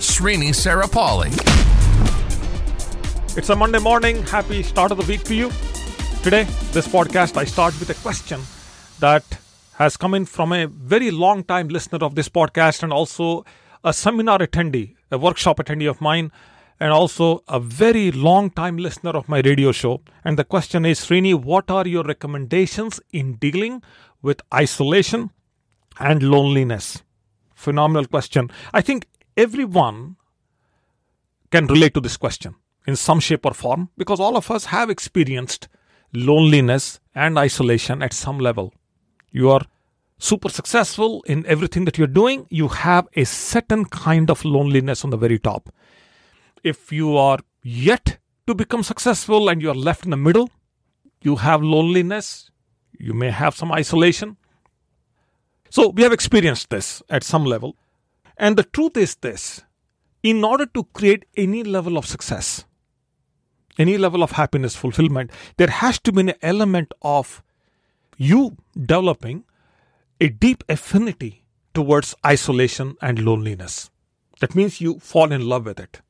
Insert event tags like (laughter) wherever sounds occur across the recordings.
Srini Sarapalli. It's a Monday morning. Happy start of the week to you. Today, this podcast, I start with a question that has come in from a very long time listener of this podcast and also a seminar attendee, a workshop attendee of mine, and also a very long time listener of my radio show. And the question is Srini, what are your recommendations in dealing with isolation and loneliness? Phenomenal question. I think everyone can relate to this question in some shape or form because all of us have experienced loneliness and isolation at some level. You are super successful in everything that you're doing, you have a certain kind of loneliness on the very top. If you are yet to become successful and you're left in the middle, you have loneliness, you may have some isolation. So, we have experienced this at some level. And the truth is this in order to create any level of success, any level of happiness, fulfillment, there has to be an element of you developing a deep affinity towards isolation and loneliness. That means you fall in love with it.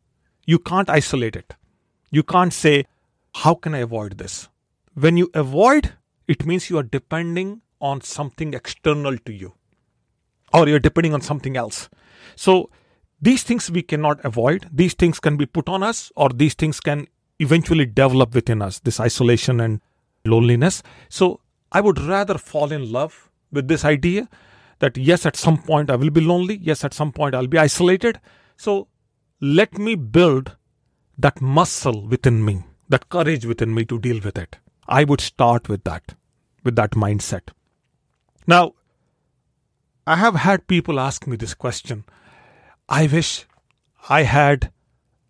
You can't isolate it. You can't say, How can I avoid this? When you avoid, it means you are depending on something external to you, or you're depending on something else. So, these things we cannot avoid. These things can be put on us, or these things can eventually develop within us this isolation and loneliness. So, I would rather fall in love with this idea that yes, at some point I will be lonely. Yes, at some point I'll be isolated. So, let me build that muscle within me, that courage within me to deal with it. I would start with that, with that mindset. Now, I have had people ask me this question. I wish I had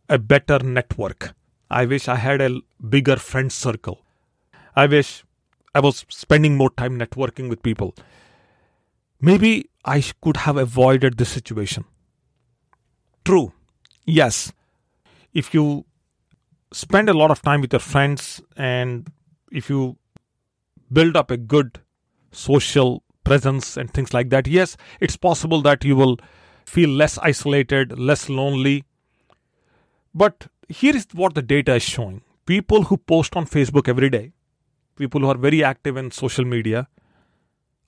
a better network. I wish I had a bigger friend circle. I wish I was spending more time networking with people. Maybe I could have avoided this situation. True. Yes. If you spend a lot of time with your friends and if you build up a good social presence and things like that, yes, it's possible that you will feel less isolated, less lonely. But here is what the data is showing people who post on Facebook every day, people who are very active in social media,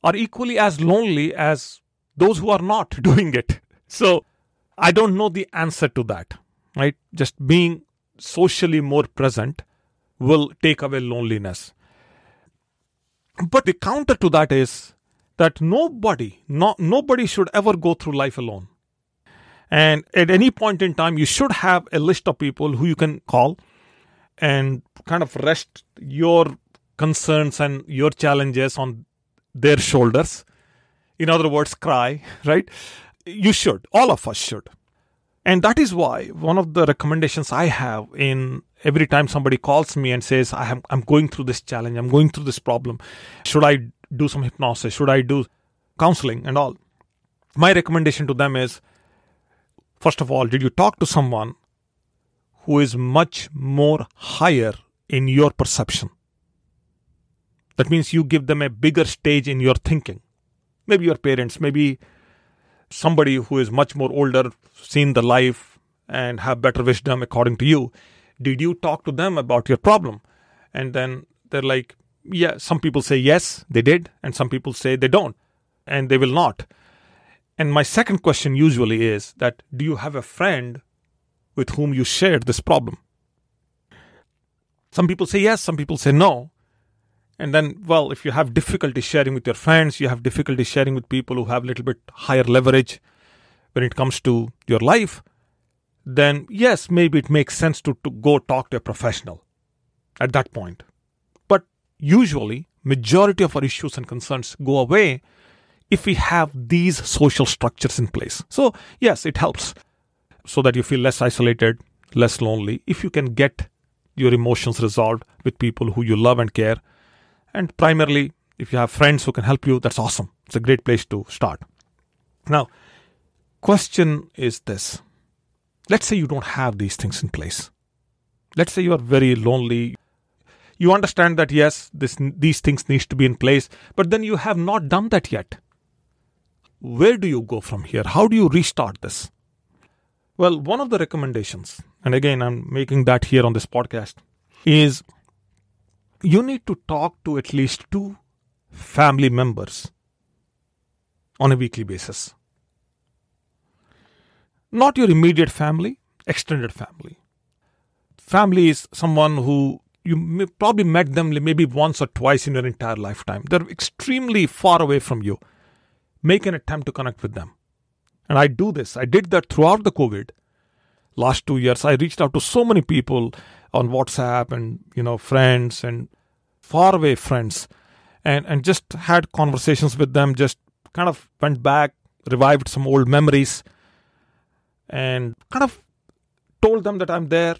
are equally as lonely as those who are not (laughs) doing it. So I don't know the answer to that, right? Just being socially more present will take away loneliness. But the counter to that is that nobody, no, nobody should ever go through life alone. And at any point in time, you should have a list of people who you can call and kind of rest your concerns and your challenges on their shoulders. In other words, cry, (laughs) right? You should. All of us should. And that is why one of the recommendations I have in every time somebody calls me and says, I am, I'm going through this challenge, I'm going through this problem, should I do some hypnosis? Should I do counseling and all? My recommendation to them is First of all, did you talk to someone who is much more higher in your perception? That means you give them a bigger stage in your thinking. Maybe your parents, maybe somebody who is much more older, seen the life, and have better wisdom according to you. Did you talk to them about your problem? And then they're like, yeah, some people say yes, they did, and some people say they don't, and they will not. And my second question usually is that do you have a friend with whom you shared this problem? Some people say yes, some people say no. And then, well, if you have difficulty sharing with your friends, you have difficulty sharing with people who have a little bit higher leverage when it comes to your life, then yes, maybe it makes sense to, to go talk to a professional at that point. But usually, majority of our issues and concerns go away if we have these social structures in place. So, yes, it helps so that you feel less isolated, less lonely if you can get your emotions resolved with people who you love and care. And primarily, if you have friends who can help you, that's awesome. It's a great place to start. Now, question is this. Let's say you don't have these things in place. Let's say you are very lonely. You understand that yes, this, these things need to be in place, but then you have not done that yet. Where do you go from here? How do you restart this? Well, one of the recommendations, and again, I'm making that here on this podcast, is you need to talk to at least two family members on a weekly basis. Not your immediate family, extended family. Family is someone who you probably met them maybe once or twice in your entire lifetime. They're extremely far away from you. Make an attempt to connect with them. And I do this. I did that throughout the COVID. Last two years, I reached out to so many people on WhatsApp and you know friends and faraway friends, and and just had conversations with them. Just kind of went back, revived some old memories, and kind of told them that I'm there,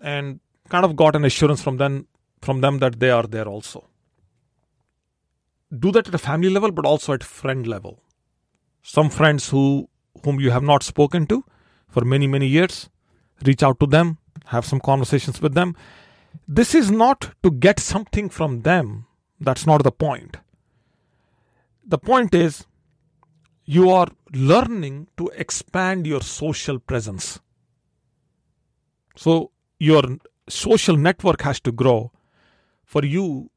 and kind of got an assurance from them from them that they are there also. Do that at a family level, but also at friend level. Some friends who whom you have not spoken to for many many years, reach out to them, have some conversations with them. This is not to get something from them. That's not the point. The point is you are learning to expand your social presence. So your social network has to grow for you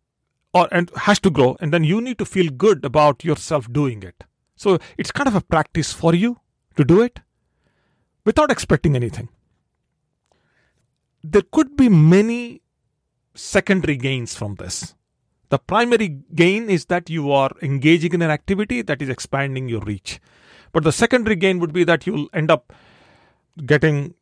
or and has to grow and then you need to feel good about yourself doing it. So it's kind of a practice for you to do it without expecting anything. There could be many secondary gains from this. The primary gain is that you are engaging in an activity that is expanding your reach. But the secondary gain would be that you'll end up getting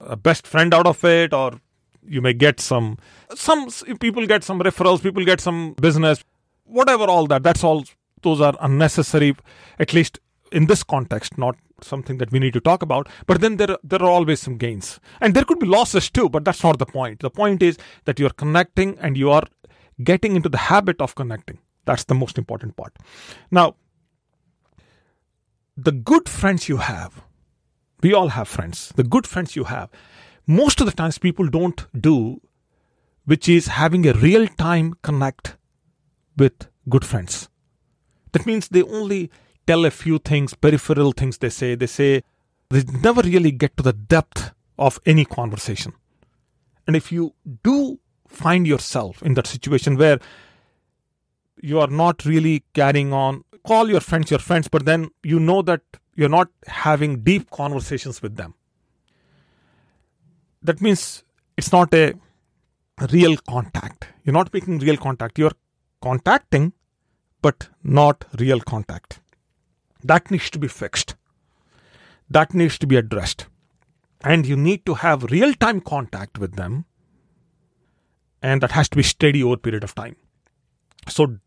a best friend out of it or you may get some some people get some referrals people get some business whatever all that that's all those are unnecessary at least in this context not something that we need to talk about but then there there are always some gains. And there could be losses too but that's not the point. The point is that you're connecting and you are getting into the habit of connecting. That's the most important part. Now the good friends you have we all have friends. The good friends you have most of the times people don't do which is having a real time connect with good friends. That means they only tell a few things peripheral things they say. They say they never really get to the depth of any conversation. And if you do find yourself in that situation where you are not really carrying on call your friends your friends but then you know that you're not having deep conversations with them. That means it's not a real contact. You're not making real contact. You're contacting but not real contact that needs to be fixed. That needs to be addressed. And you need to have real time contact with them. And that has to be steady over a period of time. So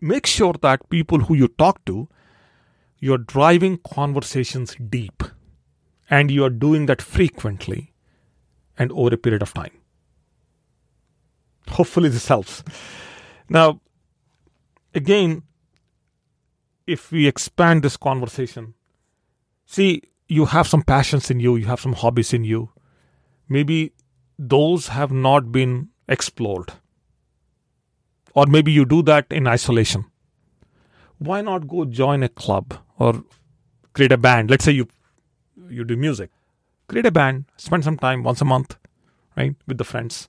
make sure that people who you talk to you're driving conversations deep. And you are doing that frequently and over a period of time. Hopefully this helps. Now again if we expand this conversation. See you have some passions in you you have some hobbies in you. Maybe those have not been explored. Or maybe you do that in isolation. Why not go join a club or create a band? Let's say you you do music. Create a band spend some time once a month right with the friends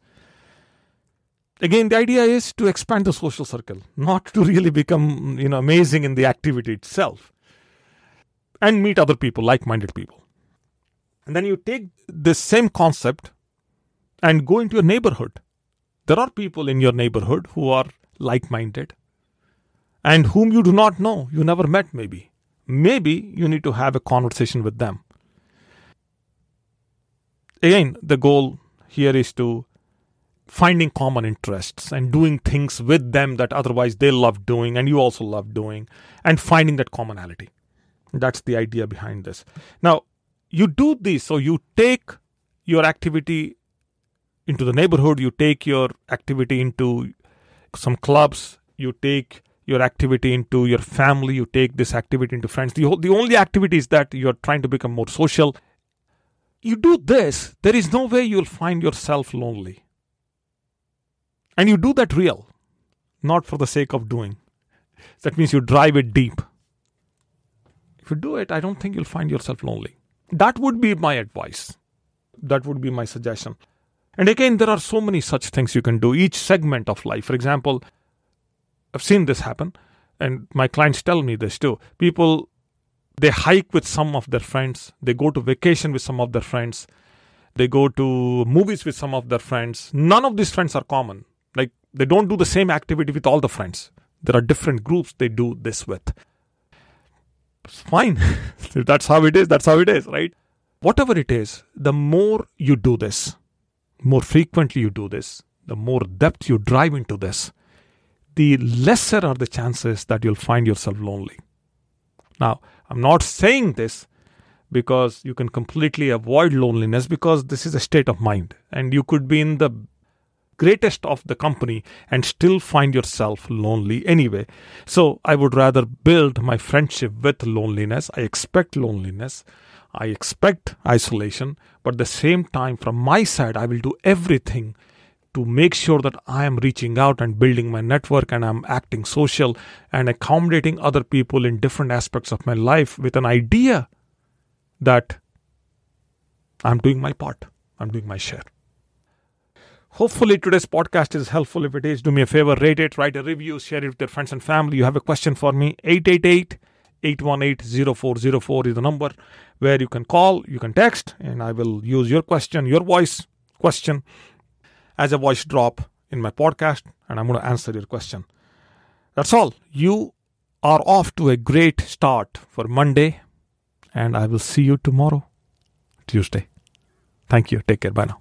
again the idea is to expand the social circle not to really become you know amazing in the activity itself and meet other people like-minded people. And then you take this same concept and go into your neighborhood. There are people in your neighborhood who are like-minded and whom you do not know. You never met maybe. Maybe you need to have a conversation with them. Again the goal here is to finding common interests and doing things with them that otherwise they love doing and you also love doing and finding that commonality that's the idea behind this now you do this so you take your activity into the neighborhood, you take your activity into some clubs, you take your activity into your family, you take this activity into friends. The, the only activity is that you're trying to become more social. You do this, there is no way you'll find yourself lonely. And you do that real, not for the sake of doing. That means you drive it deep. If you do it, I don't think you'll find yourself lonely. That would be my advice. That would be my suggestion. And again, there are so many such things you can do. Each segment of life, for example, I've seen this happen, and my clients tell me this too. People, they hike with some of their friends, they go to vacation with some of their friends, they go to movies with some of their friends. None of these friends are common. They don't do the same activity with all the friends. There are different groups they do this with. Fine. (laughs) that's how it is. That's how it is, right? Whatever it is, the more you do this, more frequently you do this, the more depth you drive into this, the lesser are the chances that you'll find yourself lonely. Now, I'm not saying this because you can completely avoid loneliness because this is a state of mind and you could be in the greatest of the company and still find yourself lonely anyway. So I would rather build my friendship with loneliness. I expect loneliness. I expect isolation, but at the same time, from my side, I will do everything to make sure that I am reaching out and building my network and I'm acting social and accommodating other people in different aspects of my life with an idea that I'm doing my part, I'm doing my share. Hopefully, today's podcast is helpful. If it is, do me a favor, rate it, write a review, share it with your friends and family. You have a question for me, 888 818 0404 is the number where you can call, you can text, and I will use your question, your voice question as a voice drop in my podcast, and I'm going to answer your question. That's all. You are off to a great start for Monday, and I will see you tomorrow, Tuesday. Thank you. Take care. Bye now.